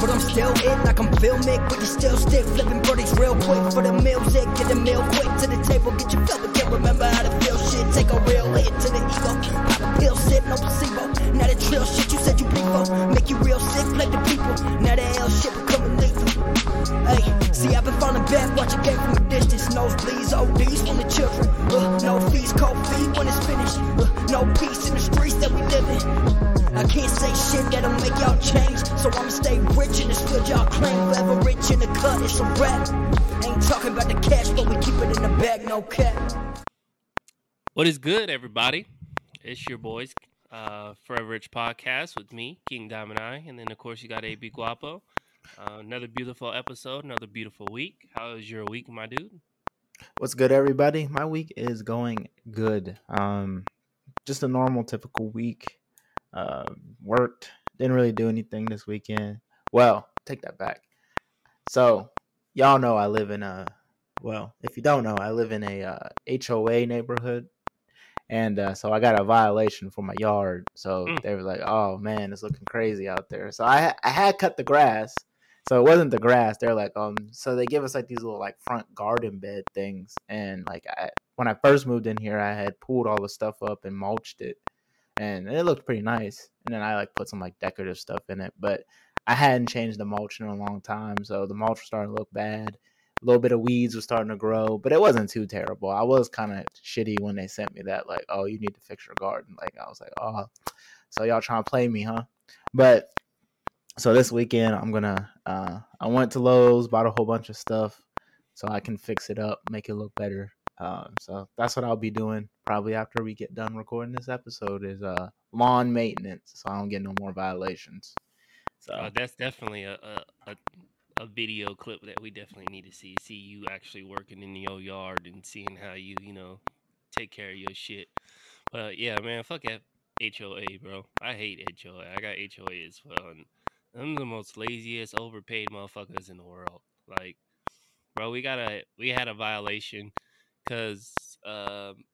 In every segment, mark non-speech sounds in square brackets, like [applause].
but I'm still it like I'm filmic. But you still stick, flipping birdies real quick for the music. Get the meal quick to the table, get your fill, but can't remember how to feel shit. Take a real hit to the ego. Pop a pill, sit, no placebo. Now the trill shit you said you prefer. Make you real sick, play the people. Now the L shit becoming lethal. Hey, see, I've been falling back, watching game from a distance. Nosebleeds, ODs from the children. Uh, no fees, cold feet when it's finished. Uh, no peace in the streets that we live in. I can't say shit that'll make y'all change. So I'ma stay rich in this field y'all claim. Forever rich in the cut, it's a rap. Ain't talking about the cash, but we keep it in the bag, no cap. What is good, everybody? It's your boys, uh, Forever Rich Podcast with me, King Diamond Eye, and then of course you got AB Guapo. Uh, another beautiful episode, another beautiful week. How is your week, my dude? What's good, everybody? My week is going good. Um, just a normal, typical week. Uh, worked. Didn't really do anything this weekend. Well, take that back. So, y'all know I live in a. Well, if you don't know, I live in a uh, HOA neighborhood, and uh, so I got a violation for my yard. So Mm. they were like, "Oh man, it's looking crazy out there." So I I had cut the grass. So it wasn't the grass. They're like, um, so they give us like these little like front garden bed things, and like I when I first moved in here, I had pulled all the stuff up and mulched it, and it looked pretty nice. And then I like put some like decorative stuff in it, but I hadn't changed the mulch in a long time, so the mulch was starting to look bad. A little bit of weeds was starting to grow, but it wasn't too terrible. I was kind of shitty when they sent me that, like, oh, you need to fix your garden. Like I was like, oh, so y'all trying to play me, huh? But so this weekend I'm gonna uh I went to Lowe's, bought a whole bunch of stuff so I can fix it up, make it look better. Um, so that's what I'll be doing probably after we get done recording this episode is uh lawn maintenance, so I don't get no more violations. So Uh, that's definitely a, a a a video clip that we definitely need to see. See you actually working in your yard and seeing how you you know take care of your shit. But yeah, man, fuck that HOA, bro. I hate HOA. I got HOA as well, and I'm the most laziest, overpaid motherfuckers in the world. Like, bro, we got a we had a violation because um,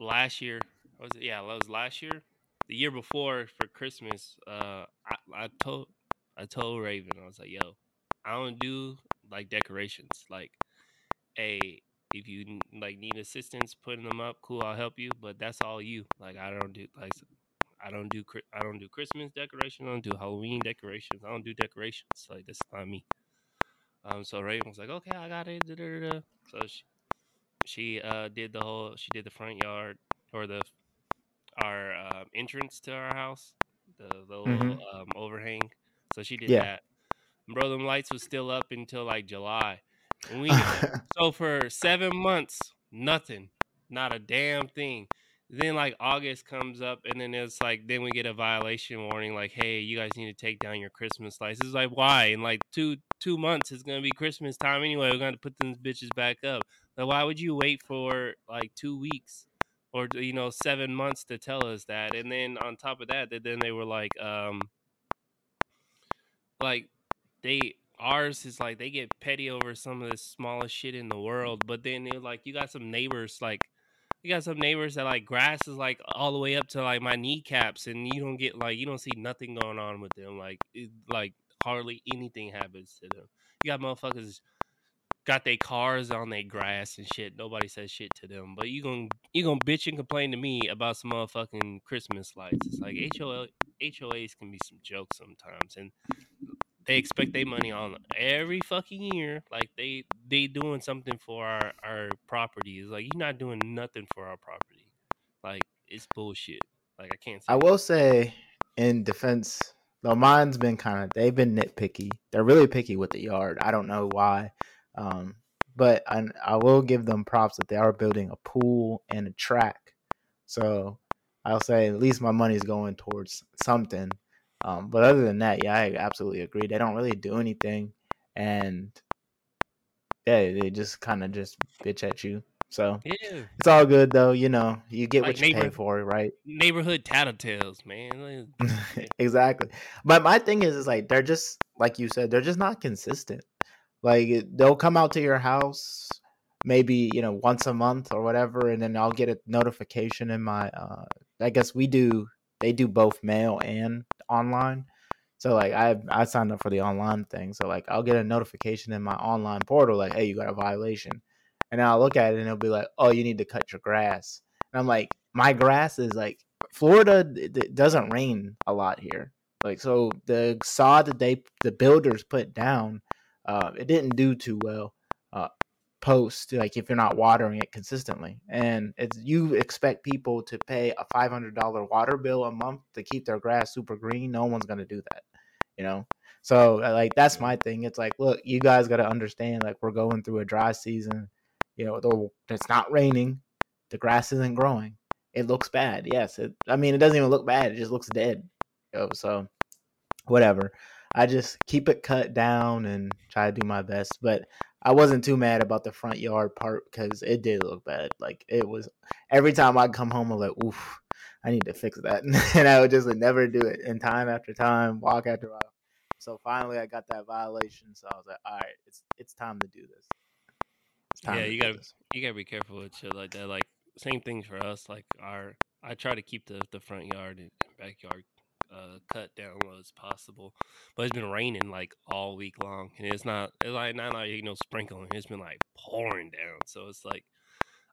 last year was it? Yeah, that was last year. The year before for Christmas, uh, I, I told I told Raven I was like, "Yo, I don't do like decorations. Like, hey, if you like need assistance putting them up, cool, I'll help you. But that's all you. Like, I don't do like I don't do I don't do Christmas decorations. I don't do Halloween decorations. I don't do decorations. Like, that's not me. Um, so Raven was like, "Okay, I got it." da, da, da, da." So she she uh did the whole she did the front yard or the our um, entrance to our house, the, the little Mhm. um, overhang. So she did Yeah. that. Bro, them lights was still up until like July. And we [laughs] so for seven months, nothing, not a damn thing. Then like August comes up, and then it's like then we get a violation warning, like, hey, you guys need to take down your Christmas lights. It's like why? In like two two months, it's gonna be Christmas time anyway. We're gonna put those bitches back up. Like, why would you wait for like two weeks or you know seven months to tell us that? And then on top of that, then they were like, um, like they ours is like they get petty over some of the smallest shit in the world, but then they're like you got some neighbors like you got some neighbors that like grass is like all the way up to like my kneecaps, and you don't get like you don't see nothing going on with them. Like it, like hardly anything happens to them. You got motherfuckers got their cars on their grass and shit. Nobody says shit to them, but you gonna you gonna bitch and complain to me about some motherfucking Christmas lights. It's like HOA HOAs can be some jokes sometimes, and they expect their money on every fucking year. Like they they doing something for our our property. It's like you're not doing nothing for our property. Like it's bullshit. Like I can't. Say I will say in defense, though mine's been kind of they've been nitpicky. They're really picky with the yard. I don't know why, um, but I, I will give them props that they are building a pool and a track. So I'll say at least my money's going towards something. Um, but other than that, yeah, I absolutely agree. They don't really do anything, and yeah, they just kind of just bitch at you. So Yeah, it's all good though. You know, you get Like what you pay for, right? neighborhood tattletales, man. [laughs] Exactly. But my thing is, is like they're just like you said, they're just not consistent. Like they'll come out to your house maybe you know once a month or whatever, and then I'll get a notification in my. uh I guess we do. They do both mail and online. So like I I signed up for the online thing. So like I'll get a notification in my online portal like, hey, you got a violation. And I'll look at it and it'll be like, oh, you need to cut your grass. And I'm like, my grass is like Florida it doesn't rain a lot here. Like so the sod that they the builders put down, uh, it didn't do too well. Uh, post like if you're not watering it consistently and it's you expect people to pay a $500 water bill a month to keep their grass super green no one's going to do that you know so uh, like that's my thing it's like look you guys got to understand like we're going through a dry season you know it's not raining the grass isn't growing it looks bad yes it, i mean it doesn't even look bad it just looks dead you know, so whatever i just keep it cut down and try to do my best but I wasn't too mad about the front yard part because it did look bad. Like it was every time I'd come home, I'm like, oof, I need to fix that, [laughs] and I would just like, never do it. And time after time, walk after walk. So finally, I got that violation. So I was like, all right, it's it's time to do this. yeah, you gotta this. you gotta be careful with shit like that. Like same things for us. Like our I try to keep the the front yard and backyard uh, cut down as possible. But it's been raining like all week long, and it's not it's like not like you know sprinkling. It's been like pouring down, so it's like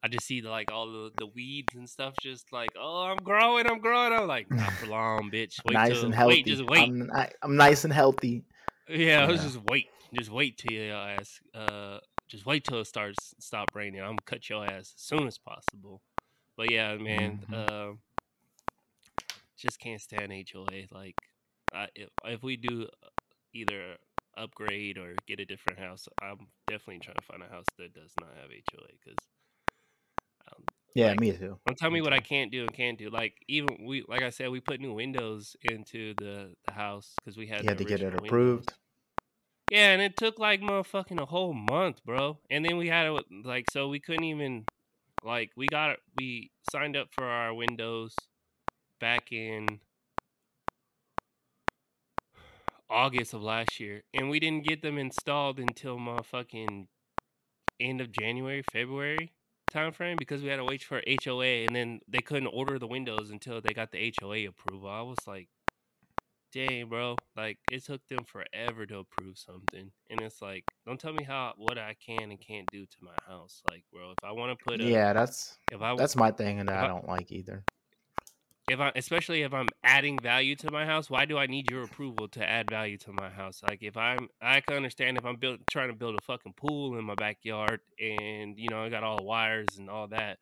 I just see the, like all the, the weeds and stuff just like oh I'm growing, I'm growing. I'm like not for long, bitch. Wait nice till, and healthy. Wait, just wait. I'm, I'm nice and healthy. Yeah, yeah. I was just wait, just wait till your ass. Uh, just wait till it starts stop raining. I'm gonna cut your ass as soon as possible. But yeah, man. Mm-hmm. Uh, just can't stand HOA. Like, I, if, if we do uh, either upgrade or get a different house, I'm definitely trying to find a house that does not have HOA because. Um, yeah, like, me too. Don't tell me what I can't do and can't do. Like even we, like I said, we put new windows into the, the house because we had. You had to get it approved. Windows. Yeah, and it took like motherfucking a whole month, bro. And then we had it like so we couldn't even like we got we signed up for our windows back in August of last year, and we didn't get them installed until motherfucking end of January, February time frame because we had to wait for HOA, and then they couldn't order the windows until they got the HOA approval. I was like, dang, bro, like it took them forever to approve something, and it's like, don't tell me how what I can and can't do to my house, like, bro, if I want to put, a, yeah, that's if I that's my thing, and I, I don't like either if I especially if I'm adding value to my house, why do I need your approval to add value to my house? Like if I'm I can understand if I'm build, trying to build a fucking pool in my backyard and you know I got all the wires and all that.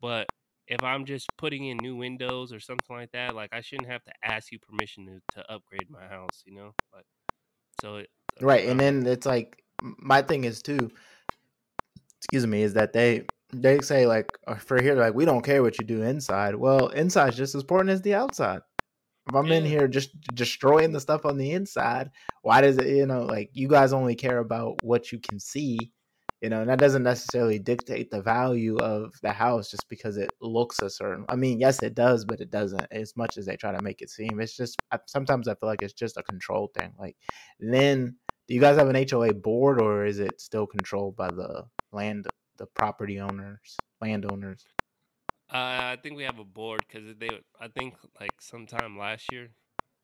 But if I'm just putting in new windows or something like that, like I shouldn't have to ask you permission to, to upgrade my house, you know? Like so it, Right. And then it's like my thing is too excuse me, is that they they say like uh, for here like we don't care what you do inside. Well, inside's just as important as the outside. If I'm yeah. in here just destroying the stuff on the inside, why does it you know like you guys only care about what you can see, you know, and that doesn't necessarily dictate the value of the house just because it looks a certain. I mean, yes, it does, but it doesn't as much as they try to make it seem. It's just sometimes I feel like it's just a control thing. Like then, do you guys have an HOA board or is it still controlled by the land the property owners, landowners? Uh, I think we have a board because they. I think like sometime last year,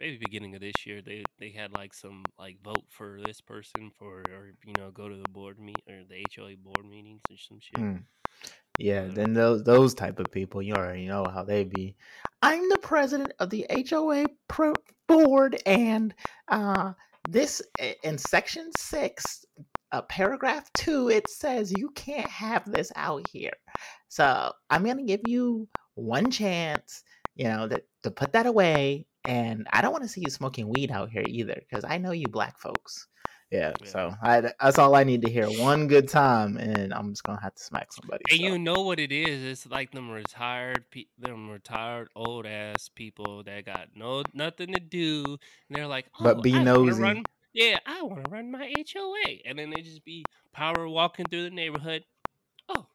maybe beginning of this year, they they had like some like vote for this person for or you know go to the board meet or the HOA board meetings or some shit. Mm. Yeah, then those those type of people, you already know how they be. I'm the president of the HOA pro- board, and uh, this in section six uh, paragraph two, it says you can't have this out here. So I'm gonna give you one chance, you know, that to put that away. And I don't want to see you smoking weed out here either, because I know you black folks. Yeah, yeah. so I, that's all I need to hear. One good time, and I'm just gonna have to smack somebody. And so. you know what it is? It's like them retired, pe- them retired old ass people that got no nothing to do, and they're like, oh, but be I nosy. Run, yeah, I want to run my HOA. And then they just be power walking through the neighborhood. Oh,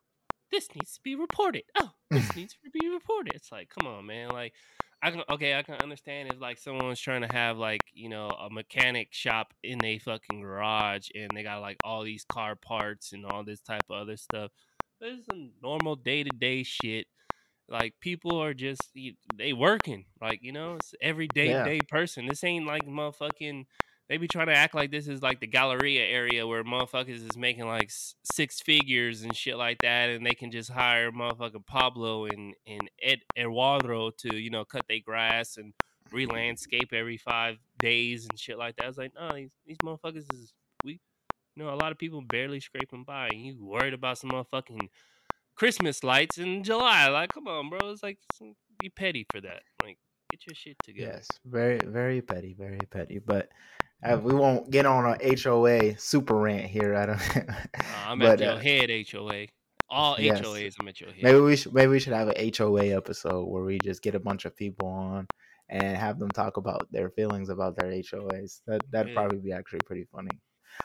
this needs to be reported. Oh, this [laughs] needs to be reported. It's like, come on, man. Like, I can okay, I can understand if like someone's trying to have like you know a mechanic shop in a fucking garage and they got like all these car parts and all this type of other stuff. But it's some normal day to day shit Like people are just they working. Like you know, it's everyday Yeah. day person. This ain't like motherfucking. They be trying to act like this is like the Galleria area where motherfuckers is making like six figures and shit like that, and they can just hire motherfucking Pablo and and Ed Eduardo to you know cut their grass and re-landscape every five days and shit like that. I was like, no, these, these motherfuckers is we. You know, a lot of people barely scraping by, and you worried about some motherfucking Christmas lights in July. Like, come on, bro. It's like some, mm, be petty for that. Like, get your shit together. Yes, very very petty, very petty. But uh, we won't get on a HOA super rant here. I don't. Uh, [laughs] I'm but, at your uh, head, HOA. All yes. HOAs, I'm at your head. Maybe we should maybe we should have an HOA episode where we just get a bunch of people on and have them talk about their feelings about their HOAs. That that'd Yeah. probably be actually pretty funny.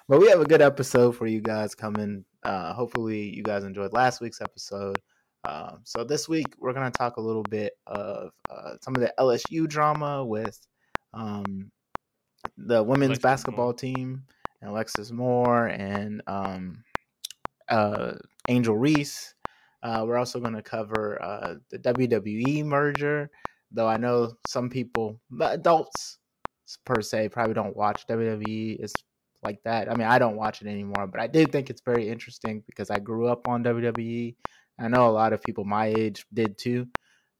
But we have a good episode for you guys coming. Uh, hopefully you guys enjoyed last week's episode. Um, so this week we're gonna talk a little bit of uh, some of the LSU drama with um, the women's Alexis basketball Moore. team and Alexis Moore and um, uh, Angel Reese. Uh, we're also going to cover uh, the WWE merger, though I know some people, adults per se, probably don't watch WWE. It's like that. I mean, I don't watch it anymore, but I did think it's very interesting because I grew up on WWE. I know a lot of people my age did too.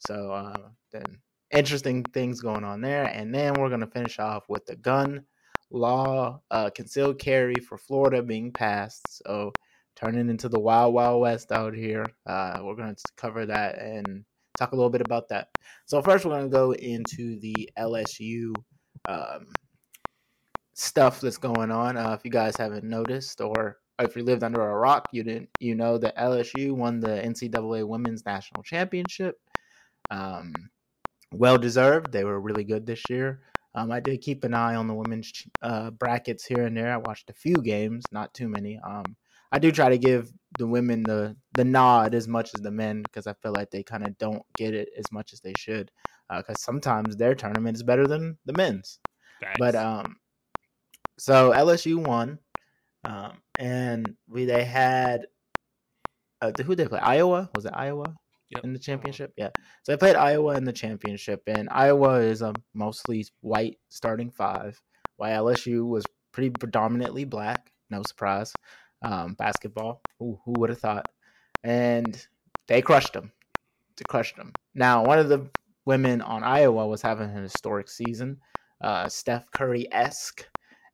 So uh, then interesting things going on there. And then we're going to finish off with the gun law, uh, concealed carry for Florida being passed. So turning into the wild, wild west out here. Uh, we're going to cover that and talk a little bit about that. So first, we're going to go into the LSU um, stuff that's going on. Uh, if you guys haven't noticed, or if you lived under a rock, you didn't. You know that LSU won the NCAA Women's National Championship. Um, well deserved. They were really good this year. Um, I did keep an eye on the women's uh, brackets here and there. I watched a few games, not too many. Um, I do try to give the women the the nod as much as the men because I feel like they kind of don't get it as much as they should. Because sometimes their tournament is better than the men's. But um, so LSU won, um, and we they had uh, who they play? Iowa was it Iowa Yep, in the championship? Yeah. So they played Iowa in the championship, and Iowa is a mostly white starting five, while LSU was pretty predominantly black. No surprise. Um, basketball. Ooh, who would have thought? And they crushed them. They crushed them. Now, one of the women on Iowa was having an historic season, uh, Steph Curry esque,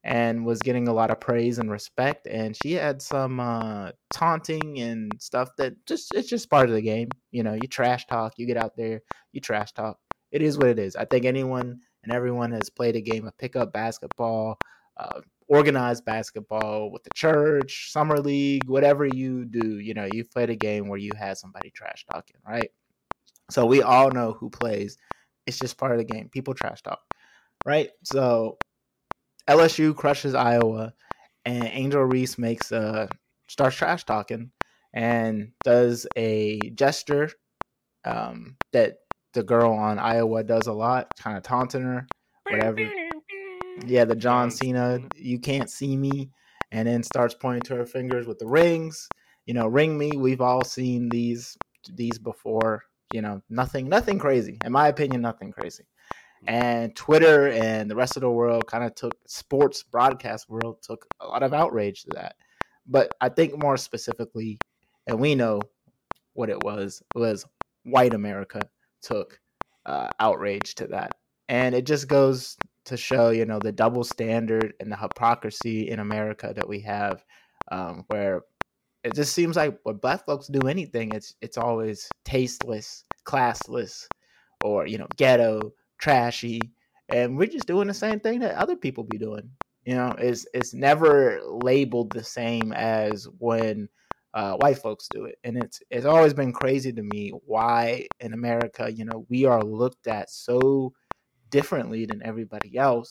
and was getting a lot of praise and respect. And she had some uh, taunting and stuff that just it's just part of the game. You know, you trash talk, you get out there, you trash talk. It is what it is. I think anyone and everyone has played a game of pickup basketball, uh, organized basketball with the church, summer league, whatever you do. You know, you've played a game where you had somebody trash talking, right? So we all know who plays. It's just part of the game. People trash talk, right? So LSU crushes Iowa, and Angel Reese makes uh starts trash talking and does a gesture um, that the girl on Iowa does a lot, kind of taunting her, whatever. Yeah, the John Cena. you can't see me, and then starts pointing to her fingers with the rings. You know, ring me. We've all seen these these before. You know, nothing nothing crazy. In my opinion, nothing crazy. And Twitter and the rest of the world kind of took sports broadcast world took a lot of outrage to that. But I think more specifically, and we know what it was, was white America took uh, outrage to that. And it just goes to show, you know, the double standard and the hypocrisy in America that we have, um, where it just seems like when black folks do anything, it's it's always tasteless, classless, or you know, ghetto, trashy, and we're just doing the same thing that other people be doing. You know, it's it's never labeled the same as when uh, white folks do it, and it's it's always been crazy to me why in America, you know, we are looked at so differently than everybody else.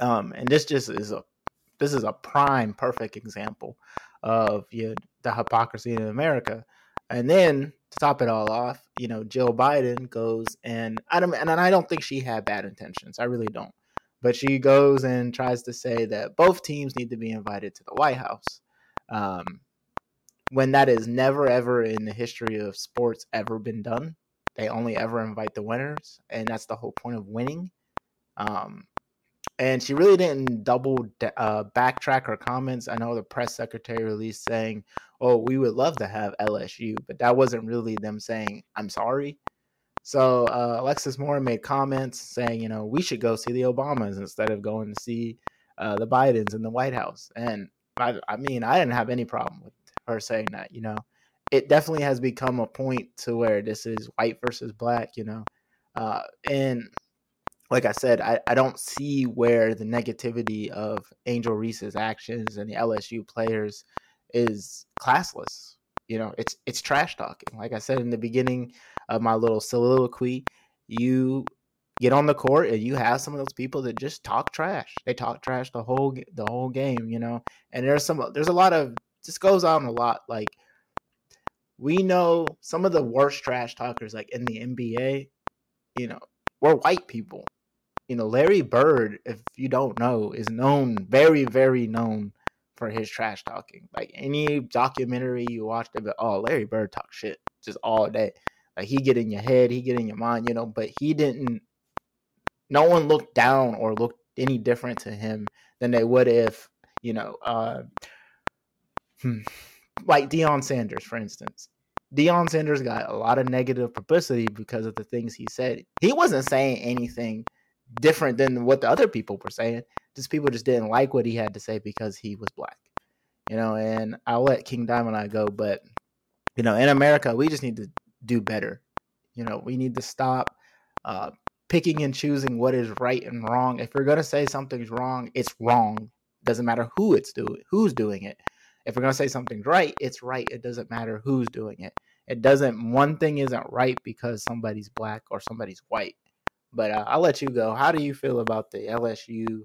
Um, and this just is a this is a prime perfect example of you know, the hypocrisy in America. And then to top it all off, you know, Jill Biden goes and I don't and I don't think she had bad intentions. I really don't. But she goes and tries to say that both teams need to be invited to the White House. Um, when that has never ever in the history of sports ever been done. they only ever invite the winners, and that's the whole point of winning. Um, and she really didn't double uh, backtrack her comments. I know the press secretary released saying, "Oh, we would love to have LSU," but that wasn't really them saying, "I'm sorry." So uh, Alexis Moore made comments saying, you know, we should go see the Obamas instead of going to see uh, the Bidens in the White House. And I, I mean, I didn't have any problem with her saying that. You know, it definitely has become a point to where this is white versus black. You know, uh, and like I said, I, I don't see where the negativity of Angel Reese's actions and the LSU players is classless. You know, it's it's trash talking. Like I said in the beginning of my little soliloquy, you get on the court and you have some of those people that just talk trash. They talk trash the whole the whole game, you know. And there's some there's a lot of this goes on a lot. Like we know some of the worst trash talkers like in the NBA, you know, we're white people. You know, Larry Bird, if you don't know, is known very, very known for his trash talking. Like any documentary you watched of it, oh, Larry Bird talk shit just all day. Like he get in your head, he get in your mind, you know, but he didn't no one looked down or looked any different to him than they would if, you know, uh hmm, like Deion Sanders, for instance. Deion Sanders got a lot of negative publicity because of the things he said. He wasn't saying anything different than what the other people were saying. Just people just didn't like what he had to say because he was black. You know, and I'll let King Diamond I go, but you know, in America, we just need to do better. You know, we need to stop uh, picking and choosing what is right and wrong. If we're gonna say something's wrong, it's wrong. Doesn't matter who it's doing, who's doing it. If we're gonna say something's right, it's right. It doesn't matter who's doing it. It doesn't. One thing isn't right because somebody's black or somebody's white. But uh, I'll let you go. How do you feel about the LSU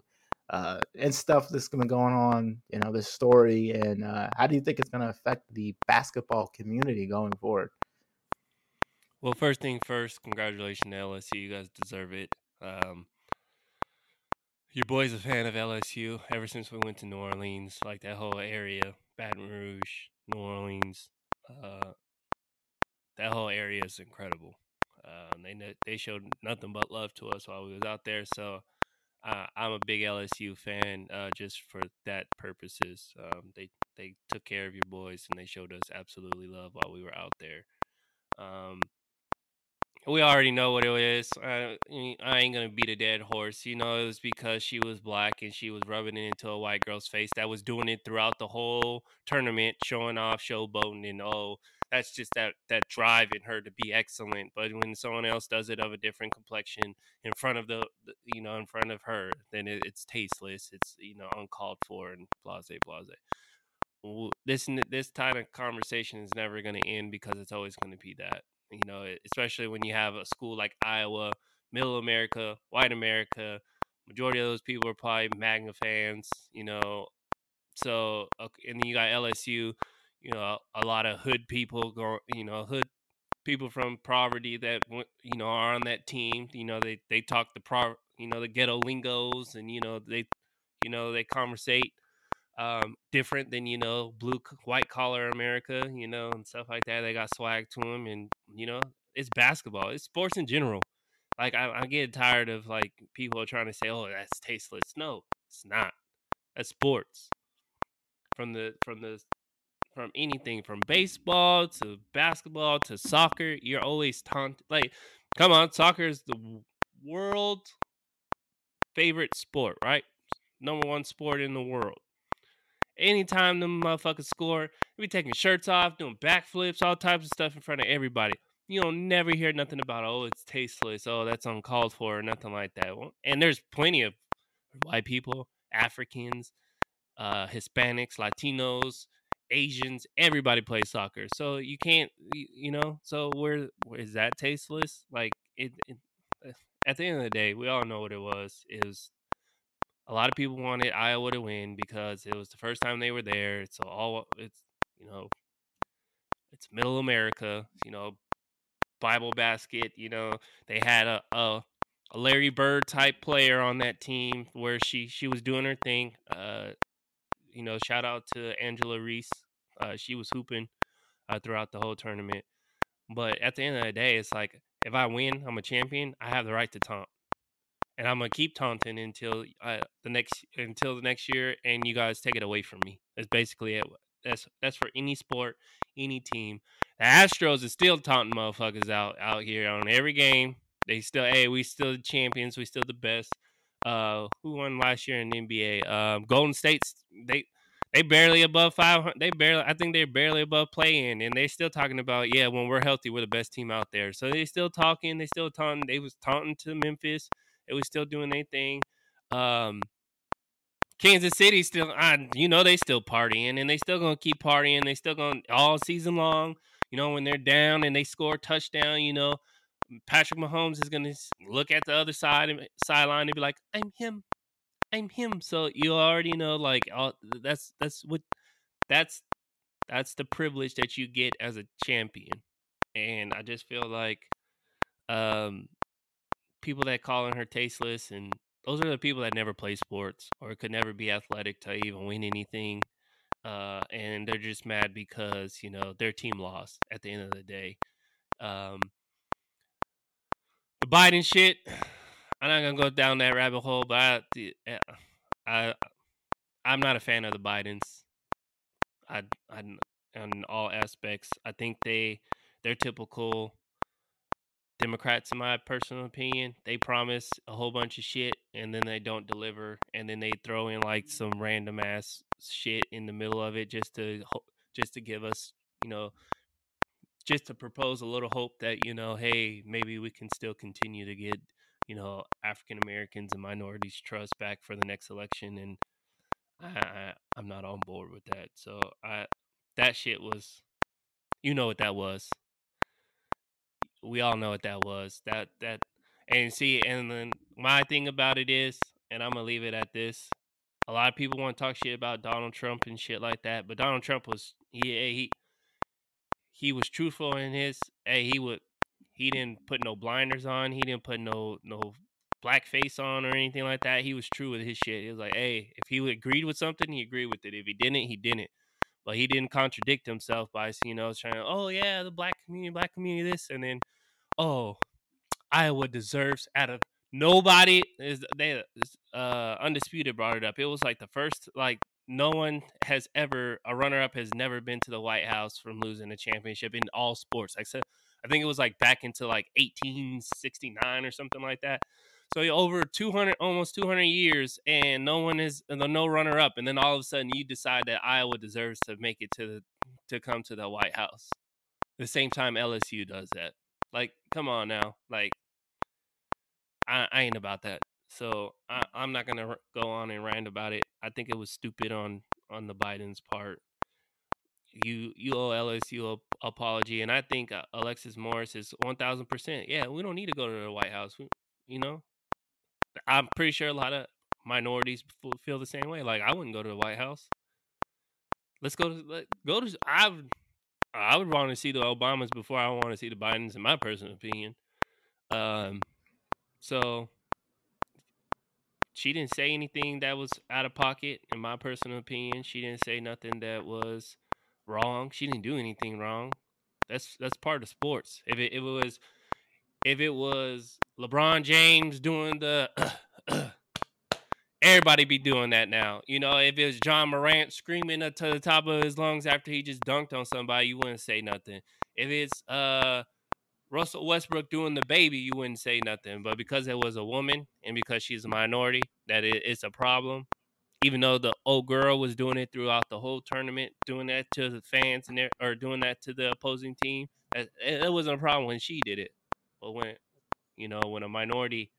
uh, and stuff that's been going on? You know, this story, and uh, how do you think it's going to affect the basketball community going forward? Well, first thing first, congratulations to LSU. You guys deserve it. Um, your boy's a fan of LSU ever since we went to New Orleans, like that whole area, Baton Rouge, New Orleans. Uh, that whole area is incredible. Uh, they they showed nothing but love to us while we was out there. So uh, I'm a big LSU fan uh, just for that purposes. Um, they they took care of your boys and they showed us absolutely love while we were out there. Um, we already know what it is. I, I ain't gonna beat a dead horse. You know, it was because she was black and she was rubbing it into a white girl's face that was doing it throughout the whole tournament, showing off, showboating, and oh, that's just that that drive in her to be excellent. But when someone else does it of a different complexion in front of the, you know, in front of her, then it, it's tasteless. It's you know uncalled for and blase blase. This this type of conversation is never going to end because it's always going to be that. You know, especially when you have a school like Iowa, Middle America, White America. Majority of those people are probably MAGA fans. You know, so and then you got LSU you know a, lot of hood people go you know hood people from poverty that you know are on that team you know they they talk the pro you know the ghetto lingos and you know they you know they conversate um, different than you know blue white collar America, you know, and stuff like that. They got swag to them, and you know, it's basketball, it's sports in general. Like I, I get tired of like people trying to say, "Oh, that's tasteless." No, it's not. That's sports. From the from the from anything from baseball to basketball to soccer. You're always taunted. Like, come on, soccer is the world favorite sport, right? Number one sport in the world. Anytime them motherfuckers score, they be taking shirts off, doing backflips, all types of stuff in front of everybody. You don't never hear nothing about, oh, it's tasteless, oh, that's uncalled for, or nothing like that. And there's plenty of white people, Africans, uh, Hispanics, Latinos, Asians, everybody plays soccer. So you can't, you know. So where, where is that tasteless? Like it, it, eh, At the end of the day, we all know what it was. It was a lot of people wanted Iowa to win because it was the first time they were there. It's all it's you know, it's Middle America. You know, Bible basket. You know, they had a, a a Larry Bird type player on that team where she she was doing her thing. Uh, you know, shout out to Angela Reese. Uh, she was hooping uh, throughout the whole tournament. But at the end of the day, it's like if I win, I'm a champion. I have the right to taunt, and I'm gonna keep taunting until uh, the next until the next year, and you guys take it away from me. That's basically it. That's that's for any sport, any team. The Astros is still taunting motherfuckers out out here on every game. They still, hey, we still the champions. We still the best. Uh, who won last year in the NBA? Um, Golden State's they they barely above 500 they barely i think they're barely above playing and they're still talking about yeah when we're healthy we're the best team out there so they're still talking they still taunting they was taunting to memphis they was still doing their thing um kansas city still I, you know they still partying and they still gonna keep partying they still gonna all season long you know when they're down and they score a touchdown you know patrick mahomes is gonna look at the other side and sideline and be like i'm him I'm him. So you already know, like, all, that's that's what that's that's the privilege that you get as a champion. And I just feel like um people that calling her tasteless and those are the people that never play sports or could never be athletic to even win anything. Uh, and they're just mad because you know their team lost at the end of the day. Um, the Biden shit, [sighs] I'm not gonna go down that rabbit hole, but I, eh, I, I'm not a fan of the Bidens. I, I, on all aspects, I think they, they're typical Democrats, in my personal opinion. They promise a whole bunch of shit and then they don't deliver, and then they throw in like some random ass shit in the middle of it just to, just to give us, you know, just to propose a little hope that you know, hey, maybe we can still continue to get you know African Americans and minorities trust back for the next election, and I, I I'm not on board with that. So I that shit was, you know what that was. We all know what that was. That that and see, and then my thing about it is, and I'm gonna leave it at this. A lot of people want to talk shit about Donald Trump and shit like that, but Donald Trump was he eh, he he was truthful in his. Hey, he would he didn't put no blinders on. He didn't put no no black face on or anything like that. He was true with his shit. He was like, hey, if he agreed with something, he agreed with it. If he didn't, he didn't. But he didn't contradict himself by you know trying oh yeah, the black community, black community, this, and then, oh, Iowa deserves out of nobody is they uh undisputed brought it up. It was like the first like no one has ever a runner up has never been to the White House from losing a championship in all sports. So I think it was like back into like 1869 or something like that. So over 200, almost 200 years, and no one is the no runner up, and then all of a sudden you decide that Iowa deserves to make it to the to come to the White House. The same time LSU does that. Like, come on now. Like, I, I ain't about that. So I, I'm not gonna go on and rant about it. I think it was stupid on on the Biden's part you you owe LSU a apology, and I think uh, Alexis Morris is one thousand percent. Yeah, we don't need to go to the White House. We, you know, I'm pretty sure a lot of minorities feel the same way. Like I wouldn't go to the White House. Let's go to let, go to. I I would want to see the Obamas before I want to see the Bidens, in my personal opinion. Um, so she didn't say anything that was out of pocket, in my personal opinion. She didn't say nothing that was wrong. She didn't do anything wrong. That's that's part of sports. If it, if it was if it was LeBron James doing the [clears throat] everybody be doing that now. You know, if it's Ja Morant screaming up to the top of his lungs after he just dunked on somebody, you wouldn't say nothing. If it's uh Russell Westbrook doing the baby, you wouldn't say nothing. But because it was a woman and because she's a minority, that it, it's a problem even though the old girl was doing it throughout the whole tournament, doing that to the fans and their, or doing that to the opposing team, it, it wasn't a problem when she did it. But when you know when a minority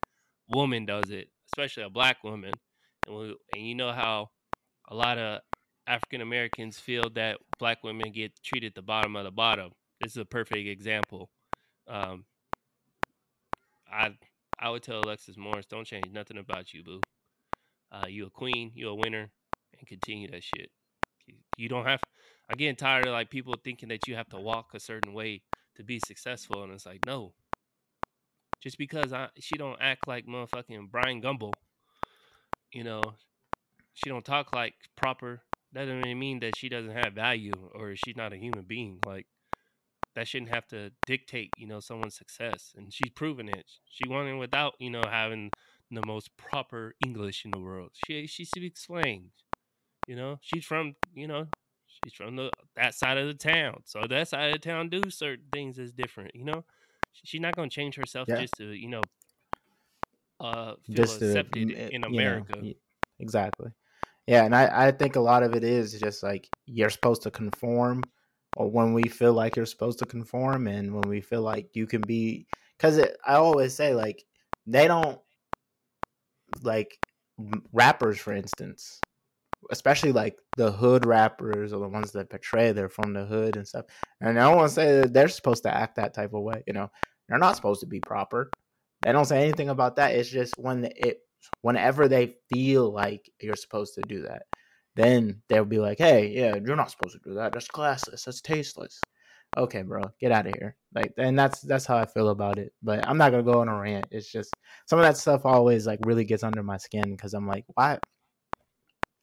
woman does it, especially a black woman, and, we, and you know how a lot of African Americans feel that black women get treated the bottom of the bottom. This is a perfect example. Um, I I would tell Alexis Morris, don't change nothing about you, boo. Uh, you a queen, you a winner, and continue that shit. You don't have. I get tired of like people thinking that you have to walk a certain way to be successful, and it's like no. Just because I she don't act like motherfucking Bryant Gumbel, you know, she don't talk like proper. That doesn't mean that she doesn't have value or she's not a human being. Like that shouldn't have to dictate, you know, someone's success. And she's proven it. She won it without, you know, having the most proper English in the world. She she speaks slang. You know, she's from, you know, she's from the that side of the town. So that side of the town do certain things is different, you know? She's not gonna change herself Yeah. just to, you know, uh feel just accepted mm, it- in you know, America. exactly. Yeah, and I, I think a lot of it is just like you're supposed to conform, or when we feel like you're supposed to conform, and when we feel like you can be, because I always say like they don't like rappers, for instance, especially like the hood rappers or the ones that portray they're from the hood and stuff. And I don't want to say that they're supposed to act that type of way. You know, they're not supposed to be proper. They don't say anything about that. It's just when it, whenever they feel like you're supposed to do that, then they'll be like, "Hey, yeah, you're not supposed to do that. That's classless. That's tasteless." Okay, bro, get out of here. Like, and that's that's how I feel about it. But I'm not gonna go on a rant. It's just some of that stuff always like really gets under my skin because I'm like, why?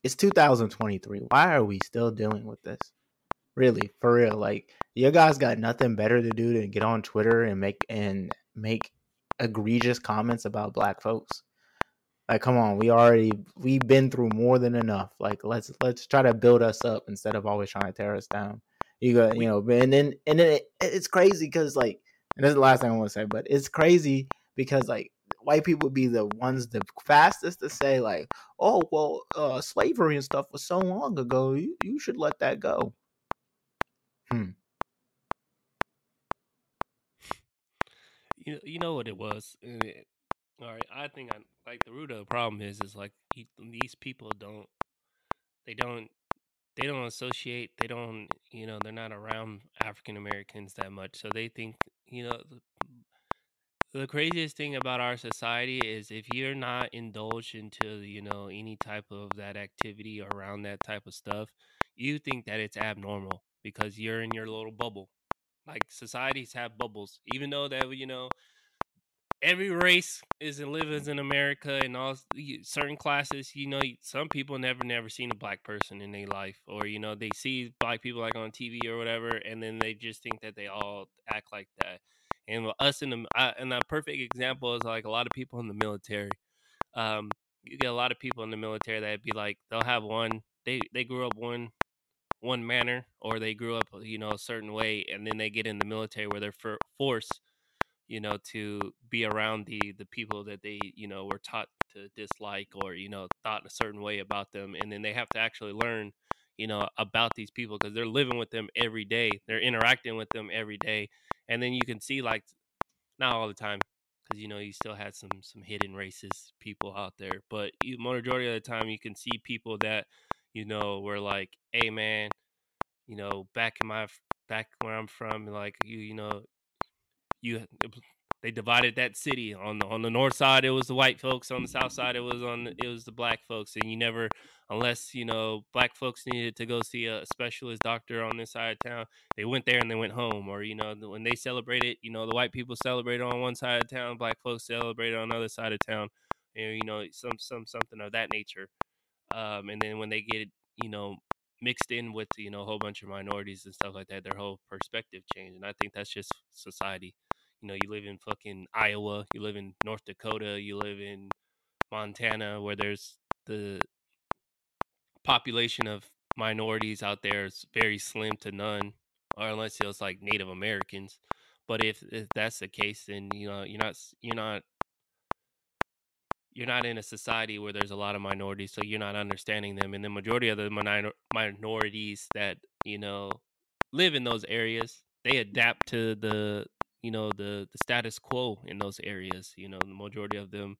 It's 2023. Why are we still dealing with this? Really, for real. Like, you guys got nothing better to do than get on Twitter and make and make egregious comments about black folks. Like, come on, we already we've been through more than enough. Like, let's let's try to build us up instead of always trying to tear us down. You got, you know, and then and then it, it's crazy because like, and this is the last thing I want to say, but it's crazy because like white people would be the ones the fastest to say like, oh well, uh, slavery and stuff was so long ago. You you should let that go. Hmm. you you know what it was. it- all right, I think I like the root of the problem is is like he, these people don't they don't they don't associate they don't you know they're not around African Americans that much, so they think you know the, craziest thing about our society is if you're not indulged into you know any type of that activity around that type of stuff, you think that it's abnormal because you're in your little bubble. Like societies have bubbles, even though that you know every race is in lives in America and all certain classes. You know, some people never never seen a black person in their life, or you know, they see black people like on TV or whatever, and then they just think that they all act like that. And us in the I, and a perfect example is like a lot of people in the military. Um, you get a lot of people in the military that be like they'll have one they they grew up one one manner or they grew up you know a certain way and then they get in the military where they're for, forced you know to be around the the people that they you know were taught to dislike or you know thought a certain way about them and then they have to actually learn you know about these people because they're living with them every day they're interacting with them every day and then you can see like not all the time because you know you still had some some hidden racist people out there but you majority of the time you can see people that you know were like hey man you know back in my back where i'm from like you you know you they divided that city. On the on the north side it was the white folks. On the south side it was on it was the black folks. And you never unless you know black folks needed to go see a specialist doctor on this side of town they went there and they went home. Or you know when they celebrated you know the white people celebrated on one side of town black folks celebrated on the other side of town. And you know some some something of that nature. Um and then when they get you know mixed in with you know a whole bunch of minorities and stuff like that their whole perspective changed. And i think that's just society you know you live in fucking iowa you live in north dakota you live in montana where there's the population of minorities out there is very slim to none or unless it was like native americans. But if, if that's the case then you know you're not you're not you're not in a society where there's a lot of minorities so you're not understanding them. And the majority of the minor- minorities that you know live in those areas they mm. adapt to the you know the the status quo in those areas you know the majority of them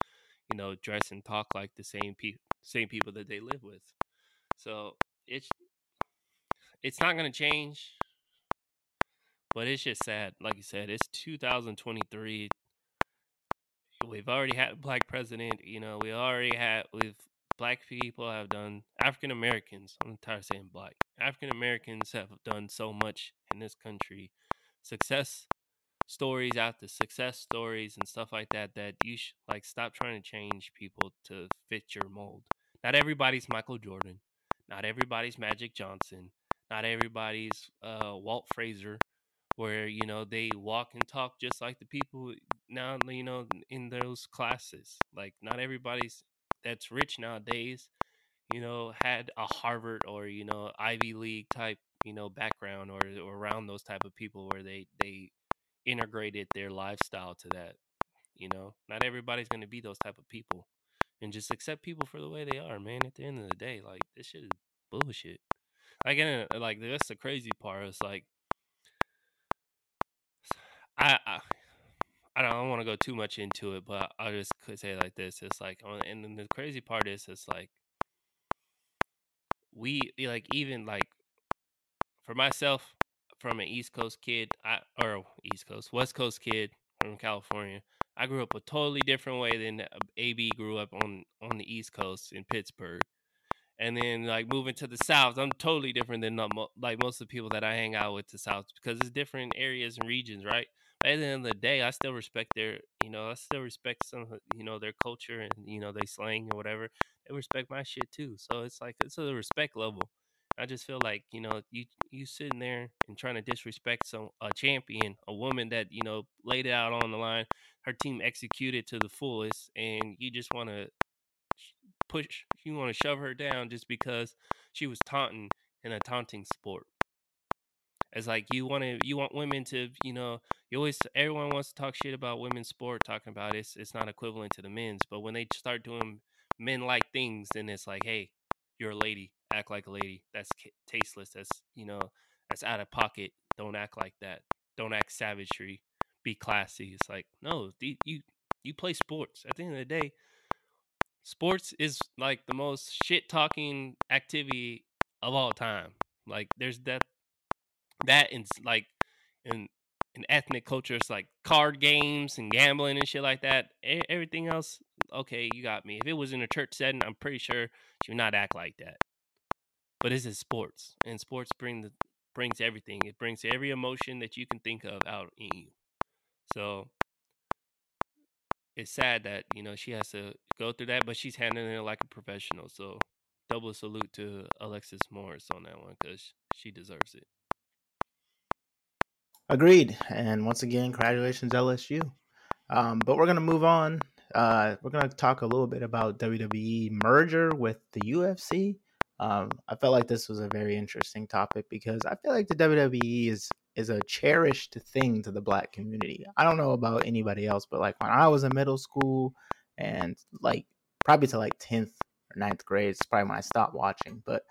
you know dress and talk like the same people same people that they live with. So it's it's not going to change but it's just sad like you said it's 2023 we've already had a black president you know we already had we've black people have done african americans i'm tired of saying black african americans have done so much in this country success stories out the success stories and stuff like that that you like stop trying to change people to fit your mold. Not everybody's michael jordan not everybody's magic johnson not everybody's uh, walt frazier where you know they walk and talk just like the people now you know in those classes. Like not everybody's that's rich nowadays you know had a harvard or you know ivy league type you know background or, or around those type of people where they they integrated their lifestyle to that you know? Not everybody's going to be those type of people and just accept people for the way they are man at the end of the day like this shit is bullshit. Like and like that's the crazy part it's like I, I I don't want to go too much into it, but I'll just say it like this: It's like, oh, and then the crazy part is, it's like we like even like for myself, from an East Coast kid, I or East Coast, West Coast kid from California. I grew up a totally different way than uh, AB grew up on on the East Coast in Pittsburgh. And then like moving to the south i'm totally different than like most of the people that i hang out with the south because it's different areas and regions right? But at the end of the day i still respect their you know i still respect some you know their culture and you know they slang or whatever. They respect my shit too. So it's like it's a respect level i just feel like you know you you sitting there and trying to disrespect some a champion a woman that you know laid it out on the line her team executed to the fullest and you just want to push you want to shove her down just because she was taunting in a taunting sport. It's like you want to you want women to you know you always everyone wants to talk shit about women's sport talking about it's it's not equivalent to the men's but when they start doing men like things then it's like hey you're a lady act like a lady that's tasteless that's you know that's out of pocket don't act like that don't act savagery be classy it's like no you you play sports at the end of the day sports is like the most shit talking activity of all time. Like there's that that in like in in ethnic cultures like card games and gambling and shit like that. everything else, okay, you got me. If it was in a church setting, I'm pretty sure she would not act like that. But this is sports, and sports bring the brings everything. It brings every emotion that you can think of out in you. So it's sad that you know she has to go through that, but she's handling it like a professional. So double salute to Alexis Morris on that one because she deserves it. Agreed. And once again, congratulations LSU. Um, but we're gonna move on. Uh, we're gonna talk a little bit about WWE merger with the UFC. Um, I felt like this was a very interesting topic because I feel like the WWE is is a cherished thing to the black community. I don't know about anybody else, but like when I was in middle school and like probably to like 10th or 9th grade, it's probably when I stopped watching. But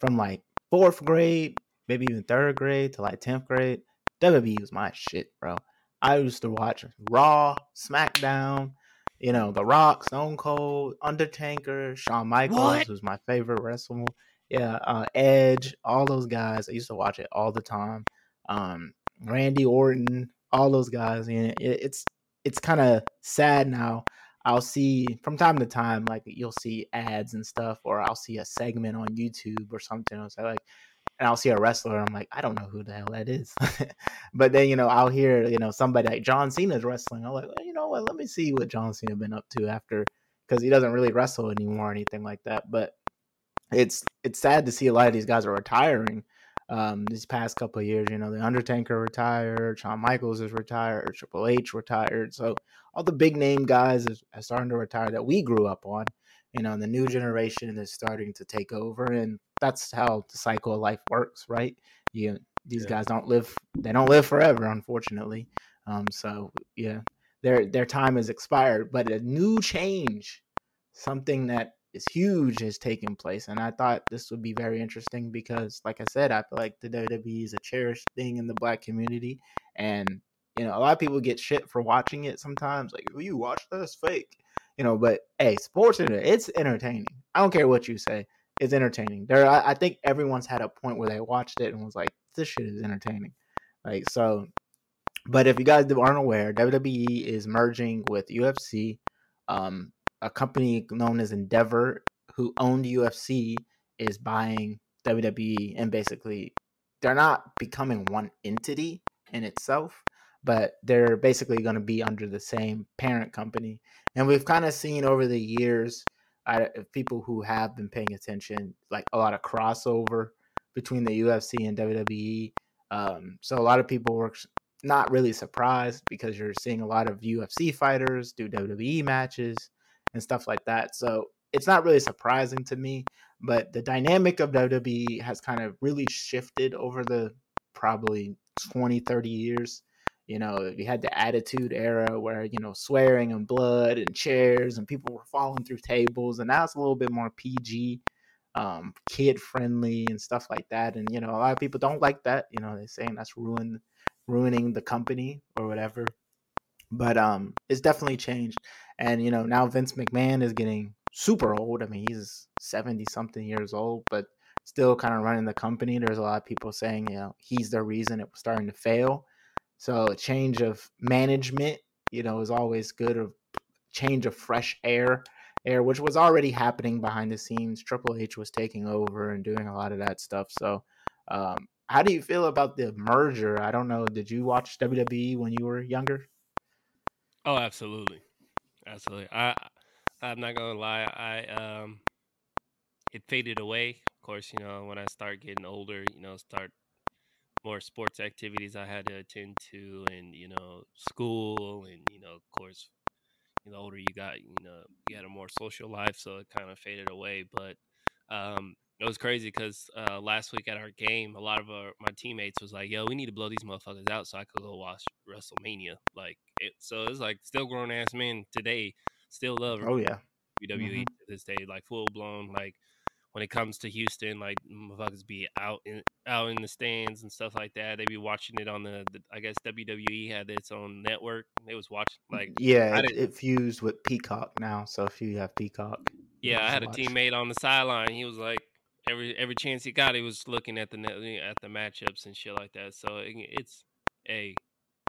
from like fourth grade, maybe even third grade to like 10th grade, WWE was my shit, bro. I used to watch Raw, SmackDown, you know, The Rock, Stone Cold, Undertaker, Shawn Michaels what? was my favorite wrestler. Yeah, uh, Edge, all those guys. I used to watch it all the time um, Randy Orton, all those guys. And it, it's it's kind of sad now. I'll see from time to time, like you'll see ads and stuff, or I'll see a segment on YouTube or something. I'll say like, and I'll see a wrestler. and I'm like, I don't know who the hell that is. [laughs] but then you know, I'll hear you know somebody like John Cena's wrestling. I'm like, well, you know what? Let me see what John Cena been up to after, because he doesn't really wrestle anymore or anything like that. But it's it's sad to see a lot of these guys are retiring um, these past couple of years. You know, the Undertaker retired, Shawn Michaels is retired, Triple H retired. So all the big name guys are starting to retire that we grew up on. You know, and the new generation is starting to take over, and that's how the cycle of life works, right? You these yeah. guys don't live; they don't live forever, unfortunately. Um, so yeah, their their time has expired, but a new change, something that is huge has taken place. And I thought this would be very interesting because, like I said, I feel like the WWE is a cherished thing in the black community. And, you know, a lot of people get shit for watching it sometimes. Like, well, you watch this fake. You know, but hey, sports it's entertaining. I don't care what you say. It's entertaining. There I, I think everyone's had a point where they watched it and was like, this shit is entertaining. Like so but if you guys aren't aware, WWE is merging with UFC. Um, a company known as Endeavor, who owned UFC, is buying WWE, and basically they're not becoming one entity in itself, but they're basically going to be under the same parent company. And we've kind of seen over the years, uh, people who have been paying attention, like a lot of crossover between the UFC and WWE. Um, so a lot of people were not really surprised because you're seeing a lot of UFC fighters do WWE matches and stuff like that. So it's not really surprising to me, but the dynamic of WWE has kind of really shifted over the probably 20, 30 years. You know, you had the attitude era where, you know, swearing and blood and chairs and people were falling through tables. And now it's a little bit more PG, um, kid friendly and stuff like that. And, you know, a lot of people don't like that. You know, they're saying that's ruin ruining the company or whatever. But um it's definitely changed. And, you know, now Vince McMahon is getting super old. I mean, he's 70 something years old, but still kind of running the company. There's a lot of people saying, you know, he's the reason it was starting to fail. So a change of management, you know, is always good. A change of fresh air, air, which was already happening behind the scenes. Triple H was taking over and doing a lot of that stuff. So, um, how do you feel about the merger? I don't know. Did you watch WWE when you were younger? Oh, absolutely, absolutely. I I'm not gonna lie. I um, it faded away. Of course, you know when I start getting older, you know, start more sports activities I had to attend to, and you know, school, and you know, of course, you know, older you got, you know, you had a more social life, so it kind of faded away. But um, it was crazy because uh, last week at our game, a lot of our, my teammates was like, "Yo, we need to blow these motherfuckers out so I could go watch WrestleMania." Like, it, so it's like still grown ass men today still love. Oh yeah, WWE mm-hmm. to this day, like full blown, like when it comes to Houston, like motherfuckers be out in out in the stands and stuff like that. they'd be watching it on the, the I guess WWE had its own network. They was watching like yeah, it, it, fused with Peacock now. So if you have Peacock, yeah, I had a teammate on the sideline. He was like every every chance he got, he was looking at the net, at the matchups and shit like that. So it, it's a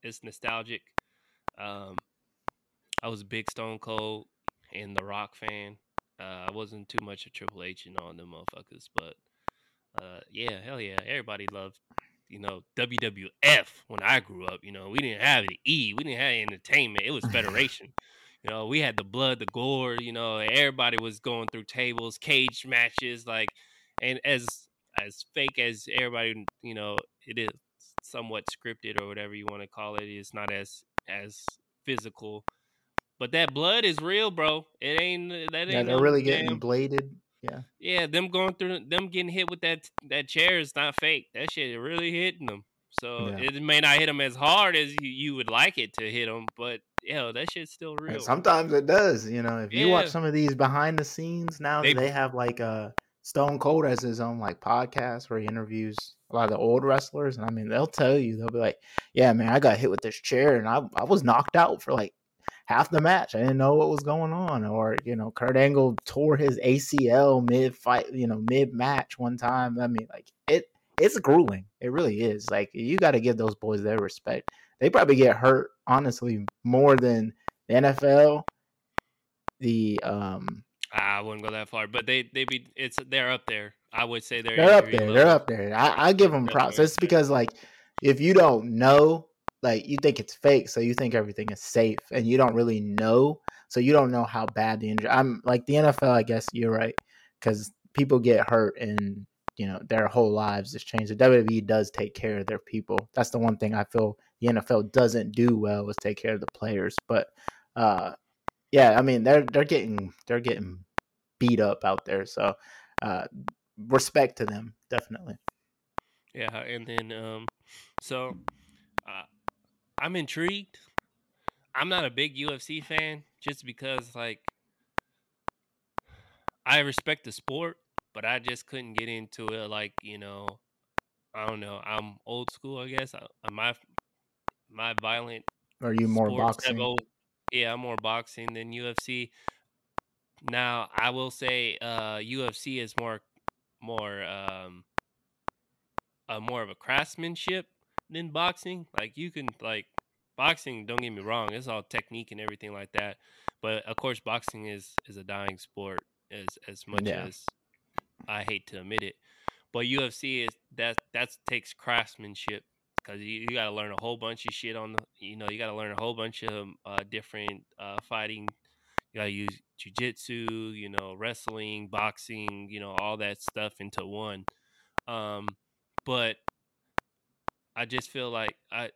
it's nostalgic. Um, I was a big Stone Cold and The Rock fan. Uh, I wasn't too much of Triple H and all them motherfuckers, but uh, yeah, hell yeah, everybody loved you know WWF when I grew up. You know, we didn't have the E, we didn't have entertainment. It was [laughs] Federation. you know, we had the blood, the gore. You know, everybody was going through tables, cage matches, like, and as as fake as everybody, you know, it is somewhat scripted or whatever you want to call it. It's not as as physical but that blood is real, bro. It ain't that ain't. Yeah, they're no really damn, getting bladed. Yeah. Yeah, them going through them getting hit with that that chair is not fake. That shit is really hitting them. So yeah. it may not hit them as hard as you, you would like it to hit them, but yo, that shit's still real. And sometimes it does. You know, if you watch some of these behind the scenes now, they, they have like a Stone Cold has his own like podcast where he interviews a lot of the old wrestlers, and I mean they'll tell you they'll be like, "Yeah, man, I got hit with this chair, and I I was knocked out for like half the match. I didn't know what was going on. Or, you know, Kurt Angle tore his ACL mid fight, you know, mid match one time. I mean, like it it's grueling. It really is. Like you gotta give those boys their respect. They probably get hurt, honestly, more than the NFL. The um I wouldn't go that far, but they they be it's they're up there. I would say they're they're up there. Level. They're up there. I, I give them props. It's because like if you don't know like you think it's fake, so you think everything is safe, and you don't really know, so you don't know how bad the injury. I'm like the NFL. I guess you're right because people get hurt and you know their whole lives is changed. The WWE does take care of their people. That's the one thing I feel the NFL doesn't do well is take care of the players. But uh, yeah, I mean they're they're getting they're getting beat up out there. So uh, respect to them, definitely. Yeah, and then um, so uh, I'm intrigued. I'm not a big UFC fan just because like I respect the sport, but I just couldn't get into it like, you know, I don't know. I'm old school, I guess. I, my my violent Are you more boxing? Old, yeah, I'm more boxing than UFC. Now, I will say uh UFC is more more um uh, more of a craftsmanship than boxing. Like you can like boxing. Don't get me wrong; it's all technique and everything like that. But of course, boxing is is a dying sport as as much yeah. as I hate to admit it. But UFC is that that takes craftsmanship because you, you got to learn a whole bunch of shit on the you know you got to learn a whole bunch of uh, different uh, fighting. You got to use jujitsu, you know, wrestling, boxing, you know, all that stuff into one. Um, but I just feel like I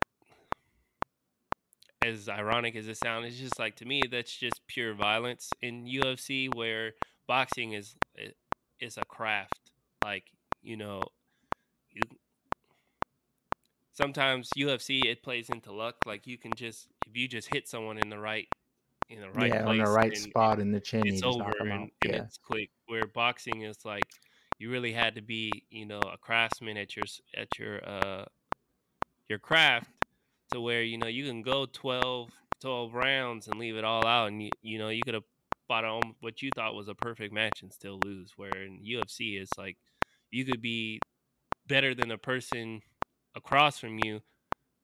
as ironic as it sounds, it's just like to me that's just pure violence in UFC where boxing is is a craft. Like, you know, you sometimes UFC it plays into luck. Like you can just if you just hit someone in the right in the right yeah, on the right and, spot in the chin, it's over and, and Yeah, it's quick. Where boxing is like you really had to be, you know, a craftsman at your at your uh your craft to where you know you can go 12, 12 rounds and leave it all out, and you you know you could have fought on what you thought was a perfect match and still lose. Where in UFC it's like you could be better than the person across from you,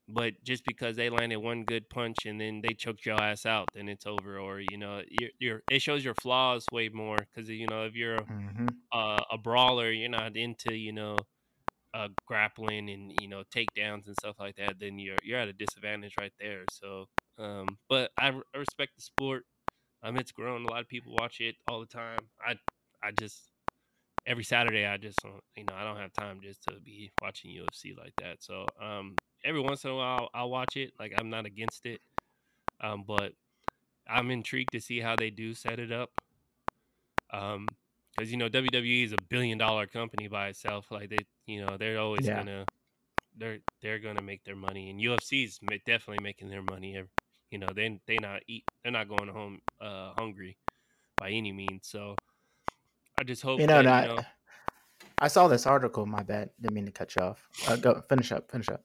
but just because they landed one good punch and then they choked your ass out, then it's over. Or you know, you're, you're it shows your flaws way more because you know if you're a, hmm a, a brawler, you're not into you know uh, grappling and you know takedowns and stuff like that, then you're you're at a disadvantage right there. So, um, but I respect the sport. Um, it's grown. A lot of people watch it all the time. I I just every Saturday I just don't- you know I don't have time just to be watching UFC like that. So um, every once in a while I'll watch it. Like I'm not against it, um, but I'm intrigued to see how they do set it up. Um, because you know WWE is a billion dollar company by itself. Like they, you know, they're always Yeah. gonna they're they're gonna make their money, and UFC's definitely making their money. You know, they they not eat they're not going home uh hungry by any means. So I just hope you know, that not. you know. I saw this article. My bad. Didn't mean to cut you off. Uh, go finish up. Finish up.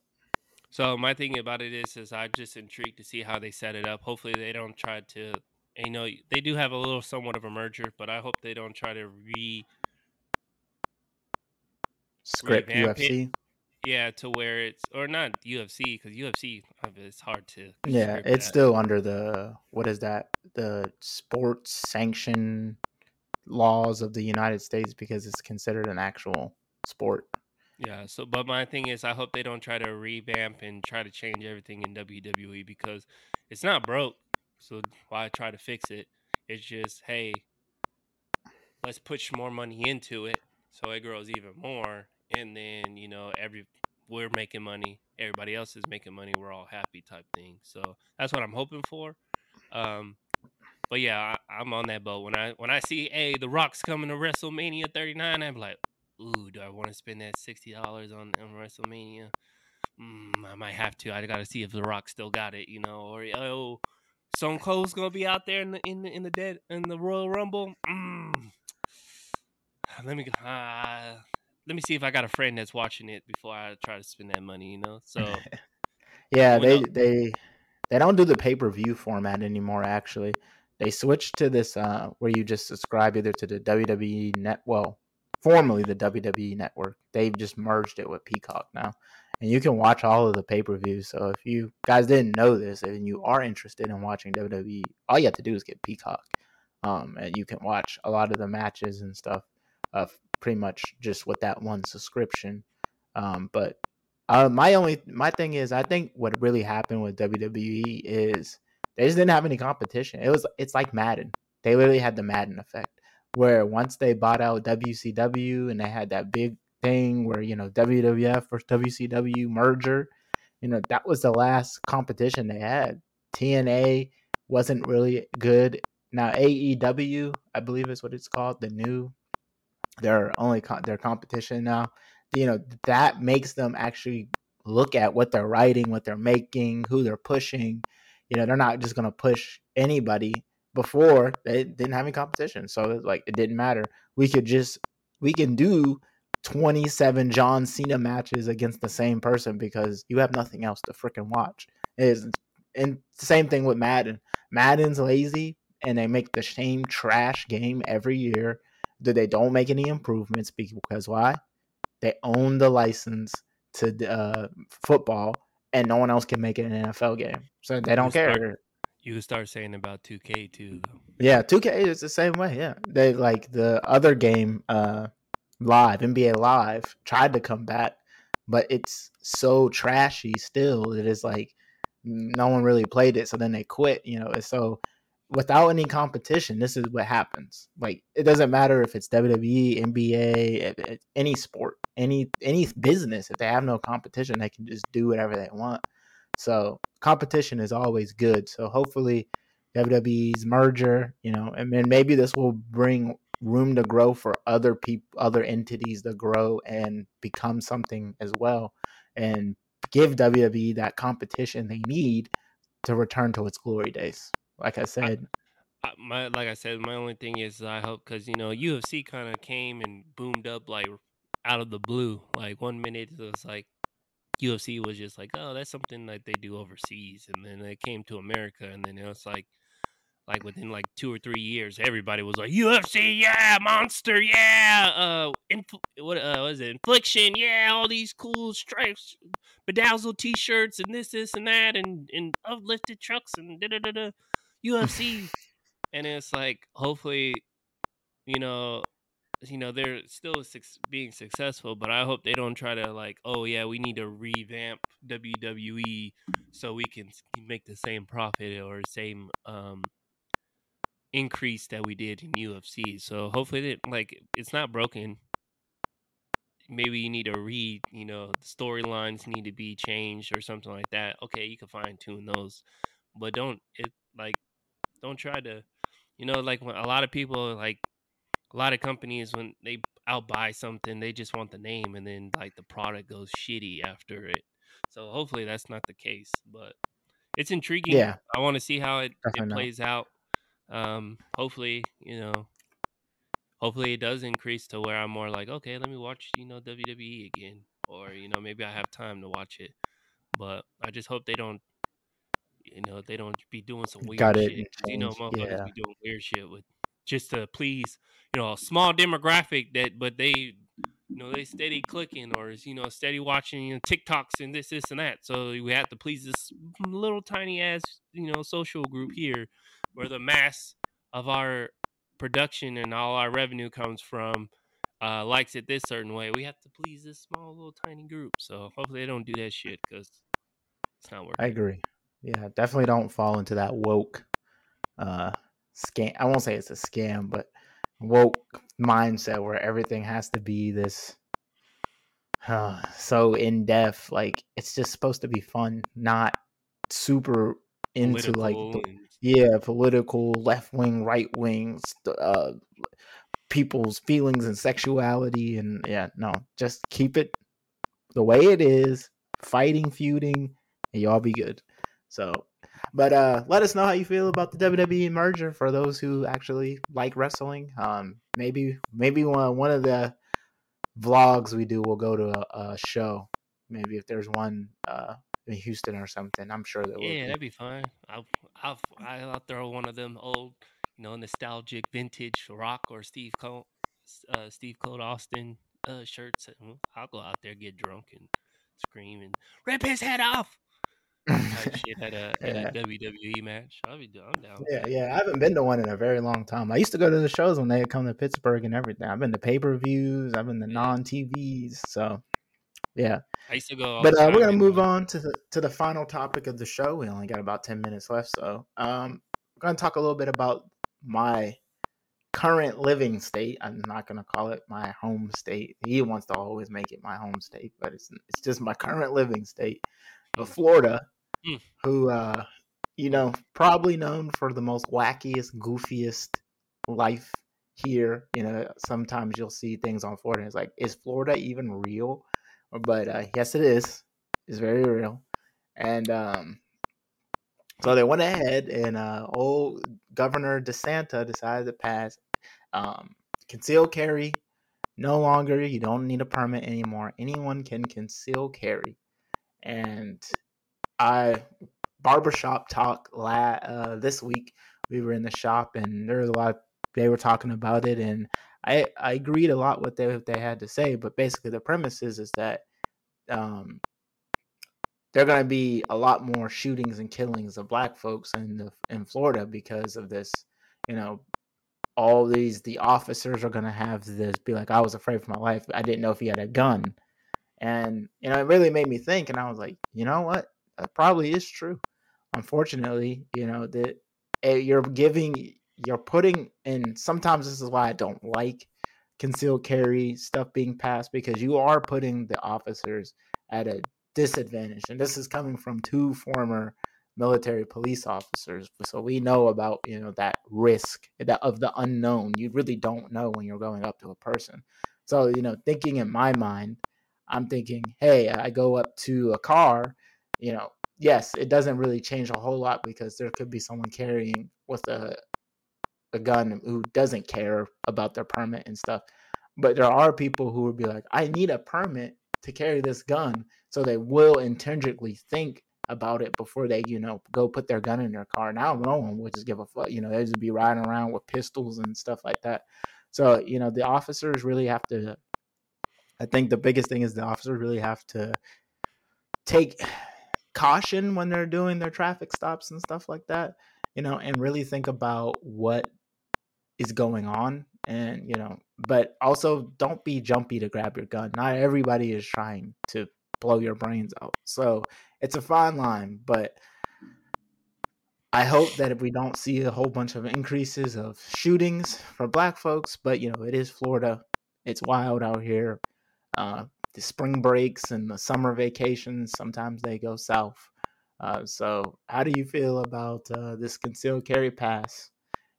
So my thing about it is, is I'm just intrigued to see how they set it up. Hopefully, they don't try to. You know, they do have a little somewhat of a merger, but I hope they don't try to re Script. UFC. yeah to where it's or not UFC because UFC uh, it's hard to Yeah, it's that. still under the what is that? The sports sanction laws of the United States because it's considered an actual sport. Yeah, so but my thing is I hope they don't try to revamp and try to change everything in WWE because it's not broke. So why try to fix it? It's just, hey, let's push more money into it so it grows even more and then, you know, every we're making money, everybody else is making money, we're all happy type thing. So that's what I'm hoping for. Um but yeah, I, I'm on that boat. When I when I see, hey, The Rock's coming to WrestleMania 39, I'm like, ooh, do I want to spend that sixty dollars on, on WrestleMania? Mm, I might have to. I gotta see if The Rock still got it, you know, or oh, Stone Cold's gonna be out there in the in the, in the dead in the Royal Rumble. Mm. Let me uh, let me see if I got a friend that's watching it before I try to spend that money, you know. So [laughs] Yeah, they no. they they don't do the pay per view format anymore. Actually, they switched to this uh, where you just subscribe either to the WWE net, well, formerly the WWE network. They've just merged it with Peacock now, and you can watch all of the pay per views. So if you guys didn't know this and you are interested in watching WWE, all you have to do is get Peacock, um, and you can watch a lot of the matches and stuff. Uh, pretty much just with that one subscription. Um, but uh, my only my thing is, I think what really happened with WWE is they just didn't have any competition. It was it's like Madden. They literally had the Madden effect, where once they bought out WCW and they had that big thing where you know WWF versus WCW merger, you know that was the last competition they had. TNA wasn't really good. Now AEW, I believe is what it's called, the new their only co- their competition now you know that makes them actually look at what they're writing what they're making who they're pushing. You know they're not just going to push anybody. Before they didn't have any competition so it's like it didn't matter. We could just we can do 27 john cena matches against the same person because you have nothing else to freaking watch. Is and same thing with madden. Madden's lazy and they make the same trash game every year that they don't make any improvements because why? They own the license to uh, football, and no one else can make it an NFL game, so they don't You start- care. you can start saying about 2K too. Though. Yeah, 2K is the same way. Yeah, they like the other game, uh, live NBA Live tried to come back, but it's so trashy still. It is like no one really played it, so then they quit. You know, and so without any competition, this is what happens. Like it doesn't matter if it's WWE, NBA, any sport. any any business if they have no competition they can just do whatever they want so competition is always good so hopefully wwe's merger you know and then maybe this will bring room to grow for other people other entities to grow and become something as well and give wwe that competition they need to return to its glory days like i said I, my like I said, my only thing is I hope because you know UFC kind of came and boomed up like out of the blue. Like one minute it was like UFC was just like, oh, that's something that they do overseas, and then it came to America, and then it was like, like within like two or three years, everybody was like UFC, yeah, monster, yeah, uh, infl- what uh, was it, infliction, yeah, all these cool stripes, bedazzled T-shirts, and this, this, and that, and and uplifted trucks, and da da da da, UFC, and it's like hopefully, you know, you know they're still suc being successful, but I hope they don't try to like, oh yeah, we need to revamp WWE so we can make the same profit or same um increase that we did in UFC. So hopefully, they, like it's not broken. Maybe you need to read, you know, the storylines need to be changed or something like that. Okay, you can fine tune those, but don't it like don't try to, you know, like when a lot of people like a lot of companies when they outbuy something, they just want the name, and then like the product goes shitty after it. So hopefully that's not the case, but it's intriguing. yeah I want to see how it, it not plays out. Um, hopefully, you know, hopefully it does increase to where I'm more like, okay, let me watch, you know, WWE again, or you know, maybe I have time to watch it. But I just hope they don't, you know, they don't be doing some weird got it shit you know, motherfuckers yeah be doing weird shit with just to please, you know, a small demographic that, but they, you know, they steady clicking or is you know steady watching you know, TikToks and this, this, and that. So we have to please this little tiny ass, you know, social group here, where the mass of our production and all our revenue comes from. Uh, likes it this certain way. We have to please this small little tiny group. So hopefully they don't do that shit because it's not working. i agree yeah definitely don't fall into that woke uh scam i won't say it's a scam but woke mindset where everything has to be this uh, so in depth like it's just supposed to be fun not super into like the, yeah political left wing right wing st- uh people's feelings and sexuality and yeah no just keep it the way it is fighting feuding and y'all be good so but uh let us know how you feel about the wwe merger for those who actually like wrestling um maybe maybe one, one of the vlogs we do will go to a, a show maybe if there's one uh in houston or something i'm sure will yeah, be that'd be fine. I'll I'll I'll throw one of them old, you know, nostalgic vintage Rock or Steve Cole, uh, Steve Cole Austin uh, shirts. I'll go out there get drunk and scream and rip his head off shit at a at a WWE match. I'll be down. I'm down. Yeah, yeah. I haven't been to one in a very long time. I used to go to the shows when they would come to Pittsburgh and everything. I've been to pay per views. I've been to Yeah. non TVs. So, yeah. I used to go But uh, we're gonna move on to the to the final topic of the show. We only got about ten minutes left, so um, we're gonna talk a little bit about my current living state. I'm not gonna call it my home state. He wants to always make it my home state, but it's it's just my current living state of. Florida. Mm. Who, uh, you know, probably known for the most wackiest, goofiest life here. You know, sometimes you'll see things on Florida. It's like, is Florida even real? But uh, yes, it is. It's very real. And um, so they went ahead, and uh, old Governor DeSantis decided to pass um, concealed carry. No longer, you don't need a permit anymore. Anyone can conceal carry. And I barbershop talk la- uh, this week. We were in the shop, and there was a lot. they were talking about it, and I I agreed a lot with they they had to say. But basically, the premise is is that um, there are going to be a lot more shootings and killings of black folks in the in Florida because of this. You know, all these the officers are going to have this be like, I was afraid for my life. I didn't know if he had a gun, and you know, it really made me think. And I was like, you know what? That probably is true. Unfortunately, you know that eh, you're giving, you're putting, and sometimes this is why I don't like concealed carry stuff being passed because you are putting the officers at a disadvantage. And this is coming from two former military police officers. So we know about, you know, that risk that of the unknown. You really don't know when you're going up to a person. So, you know, thinking in my mind, I'm thinking, hey, I go up to a car, you know, yes, it doesn't really change a whole lot because there could be someone carrying with a a gun who doesn't care about their permit and stuff. But there are people who would be like, I need a permit to carry this gun. So they will intrinsically think about it before they, you know, go put their gun in their car. Now no one would just give a fuck. You know, they just be riding around with pistols and stuff like that. So, you know, the officers really have to I think the biggest thing is the officers really have to take caution when they're doing their traffic stops and stuff like that, you know, and really think about what is going on and, you know, but also don't be jumpy to grab your gun. Not everybody is trying to blow your brains out. So, it's a fine line, but I hope that if we don't see a whole bunch of increases of shootings for black folks, but you know, it is Florida. It's wild out here. Uh, the spring breaks and the summer vacations, sometimes they go south. Uh, so, how do you feel about uh, this concealed carry pass?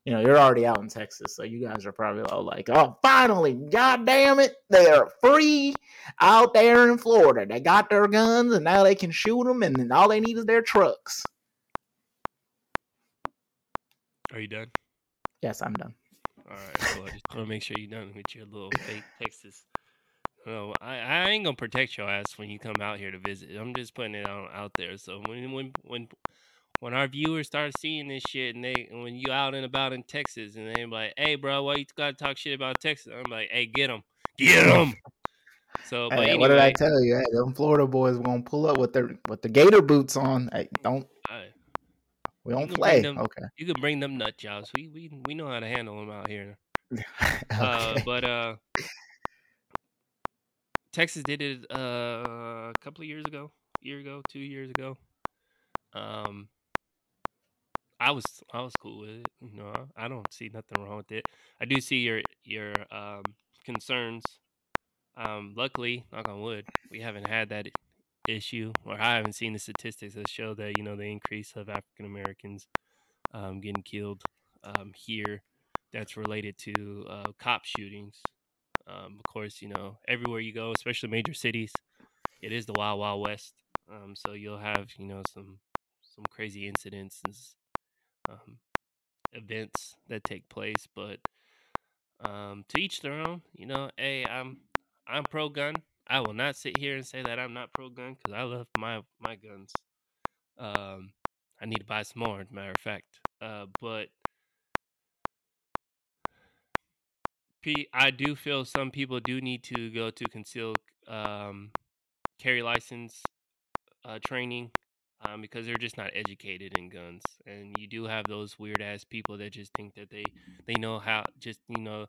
You know, you're already out in Texas, so you guys are probably all like, "Oh, finally, god damn it, they're free out there in Florida. They got their guns, and now they can shoot them, and then all they need is their trucks." Are you done? Yes, I'm done. All right. Well, I just want to make sure you're done with your little fake Texas. No, I, I ain't gonna protect your ass when you come out here to visit. I'm just putting it out, out there. So when when when when our viewers start seeing this shit and they when you out and about in Texas and they like, hey bro, why you gotta talk shit about Texas? I'm like, hey, get them, get them. So, but Hey, anyway, what did I tell you? Hey, them Florida boys gonna pull up with their with the gator boots on. Hey, don't we don't play? them- Okay. you can bring them nut jobs. We we we know how to handle them out here. [laughs] okay. Uh, but uh, Texas did it uh, a couple of years ago, year ago, two years ago. Um, I was I was cool with it. Know, I, I don't see nothing wrong with it. I do see your your um, concerns. Um, luckily, knock on wood, we haven't had that issue, or I haven't seen the statistics that show that you know the increase of African Americans um, getting killed um, here. That's related to uh, cop shootings. Um, of course, you know everywhere you go, especially major cities, it is the wild wild west. Um, so you'll have you know some some crazy incidents and um, events that take place, but um, to each their own. You know, hey, I'm I'm pro gun. I will not sit here and say that I'm not pro gun because I love my my guns. Um, I need to buy some more, as a matter of fact. Uh, but I do feel some people do need to go to concealed um, carry license uh, training um, because they're just not educated in guns, and you do have those weird ass people that just think that they they know how just you know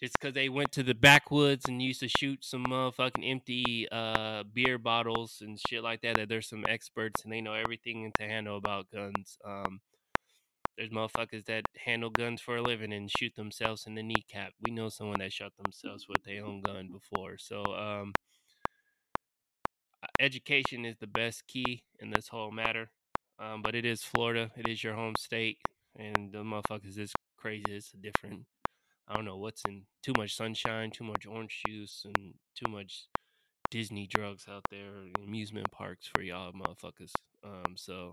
just because they went to the backwoods and used to shoot some motherfucking empty uh, beer bottles and shit like that that there's some experts and they know everything to handle about guns. Um, there's motherfuckers that handle guns for a living and shoot themselves in the kneecap. We know someone that shot themselves with their own gun before. So, um, uh, education is the best key in this whole matter. Um, but it is Florida. It is your home state, and the motherfuckers is crazy. It's different. I don't know what's in too much sunshine, too much orange juice, and too much Disney drugs out there, amusement parks for y'all motherfuckers. Um, so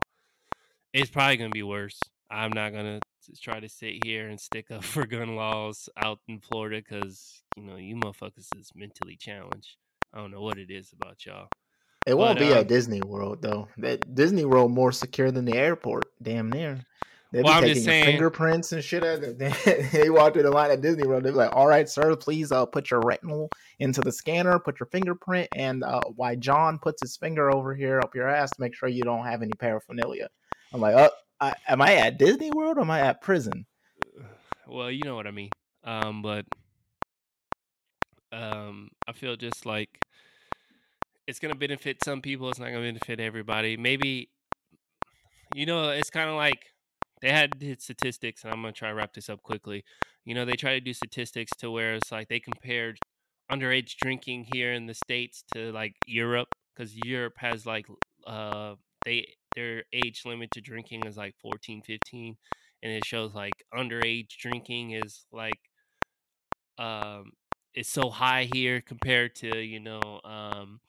it's probably gonna be worse. I'm not gonna try to sit here and stick up [laughs] for gun laws out in Florida because you know you motherfuckers is mentally challenged. I don't know what it is about y'all. It won't be um, at Disney World though. That Disney World more secure than the airport. Damn near. They Well, be taking saying- fingerprints and shit. At the, [laughs] they walk through the line at Disney World. They're like, "All right, sir, please uh, put your retinal into the scanner, put your fingerprint, and uh, why John puts his finger over here up your ass to make sure you don't have any paraphernalia." I'm like, "Oh, I, am I at Disney World? or Am I at prison?" Well, you know what I mean. Um, but um, I feel just like it's gonna benefit some people. It's not gonna benefit everybody. Maybe you know, it's kind of like they had statistics, and I'm gonna try to wrap this up quickly. You know, they try to do statistics to where it's like they compared underage drinking here in the states to like Europe, because Europe has like uh they their age limit to drinking is like 14, 15, and it shows like underage drinking is like um it's so high here compared to you know um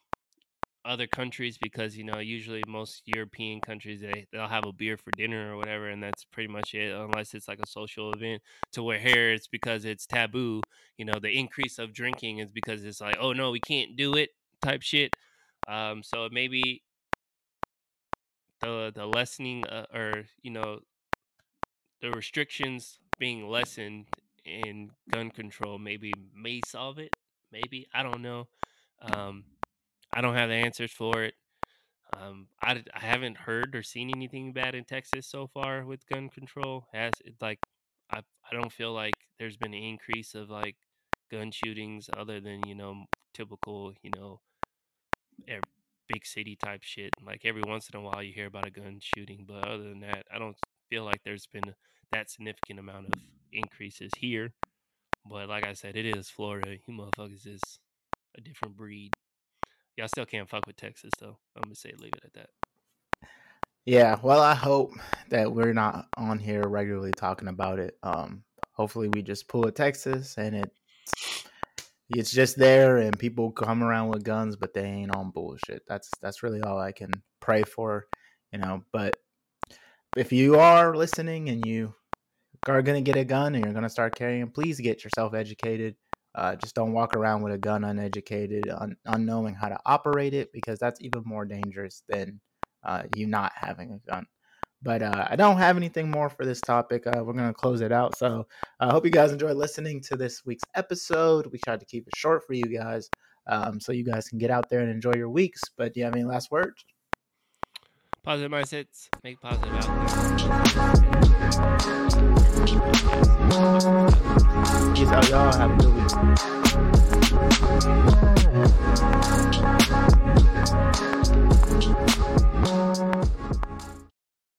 other countries because you know usually most European countries they they'll have a beer for dinner or whatever and that's pretty much it unless it's like a social event to where here it's because it's taboo you know the increase of drinking is because it's like oh no we can't do it type shit um so maybe the the lessening uh, or you know the restrictions being lessened in gun control maybe may solve it maybe i don't know um I don't have the answers for it. Um, I, I haven't heard or seen anything bad in Texas so far with gun control. Has it like I I don't feel like there's been an increase of like gun shootings other than you know typical you know big city type shit. Like every once in a while you hear about a gun shooting, but other than that, I don't feel like there's been that significant amount of increases here. But like I said, it is Florida. You motherfuckers is a different breed. Y'all still can't fuck with Texas though. I'm gonna say leave it at that. Yeah, well, I hope that we're not on here regularly talking about it. Um, hopefully, we just pull a Texas and it it's just there, and people come around with guns, but they ain't on bullshit. That's that's really all I can pray for, you know. But if you are listening and you are gonna get a gun and you're gonna start carrying, please get yourself educated. Uh, just don't walk around with a gun uneducated, un- unknowing how to operate it, because that's even more dangerous than uh, you not having a gun. But uh, I don't have anything more for this topic. Uh, we're going to close it out. So I hope you guys enjoy listening to this week's episode. We tried to keep it short for you guys um, so you guys can get out there and enjoy your weeks. But do you have any last words? Positive mindsets, make positive outcomes. Peace out, y'all. Have a good week.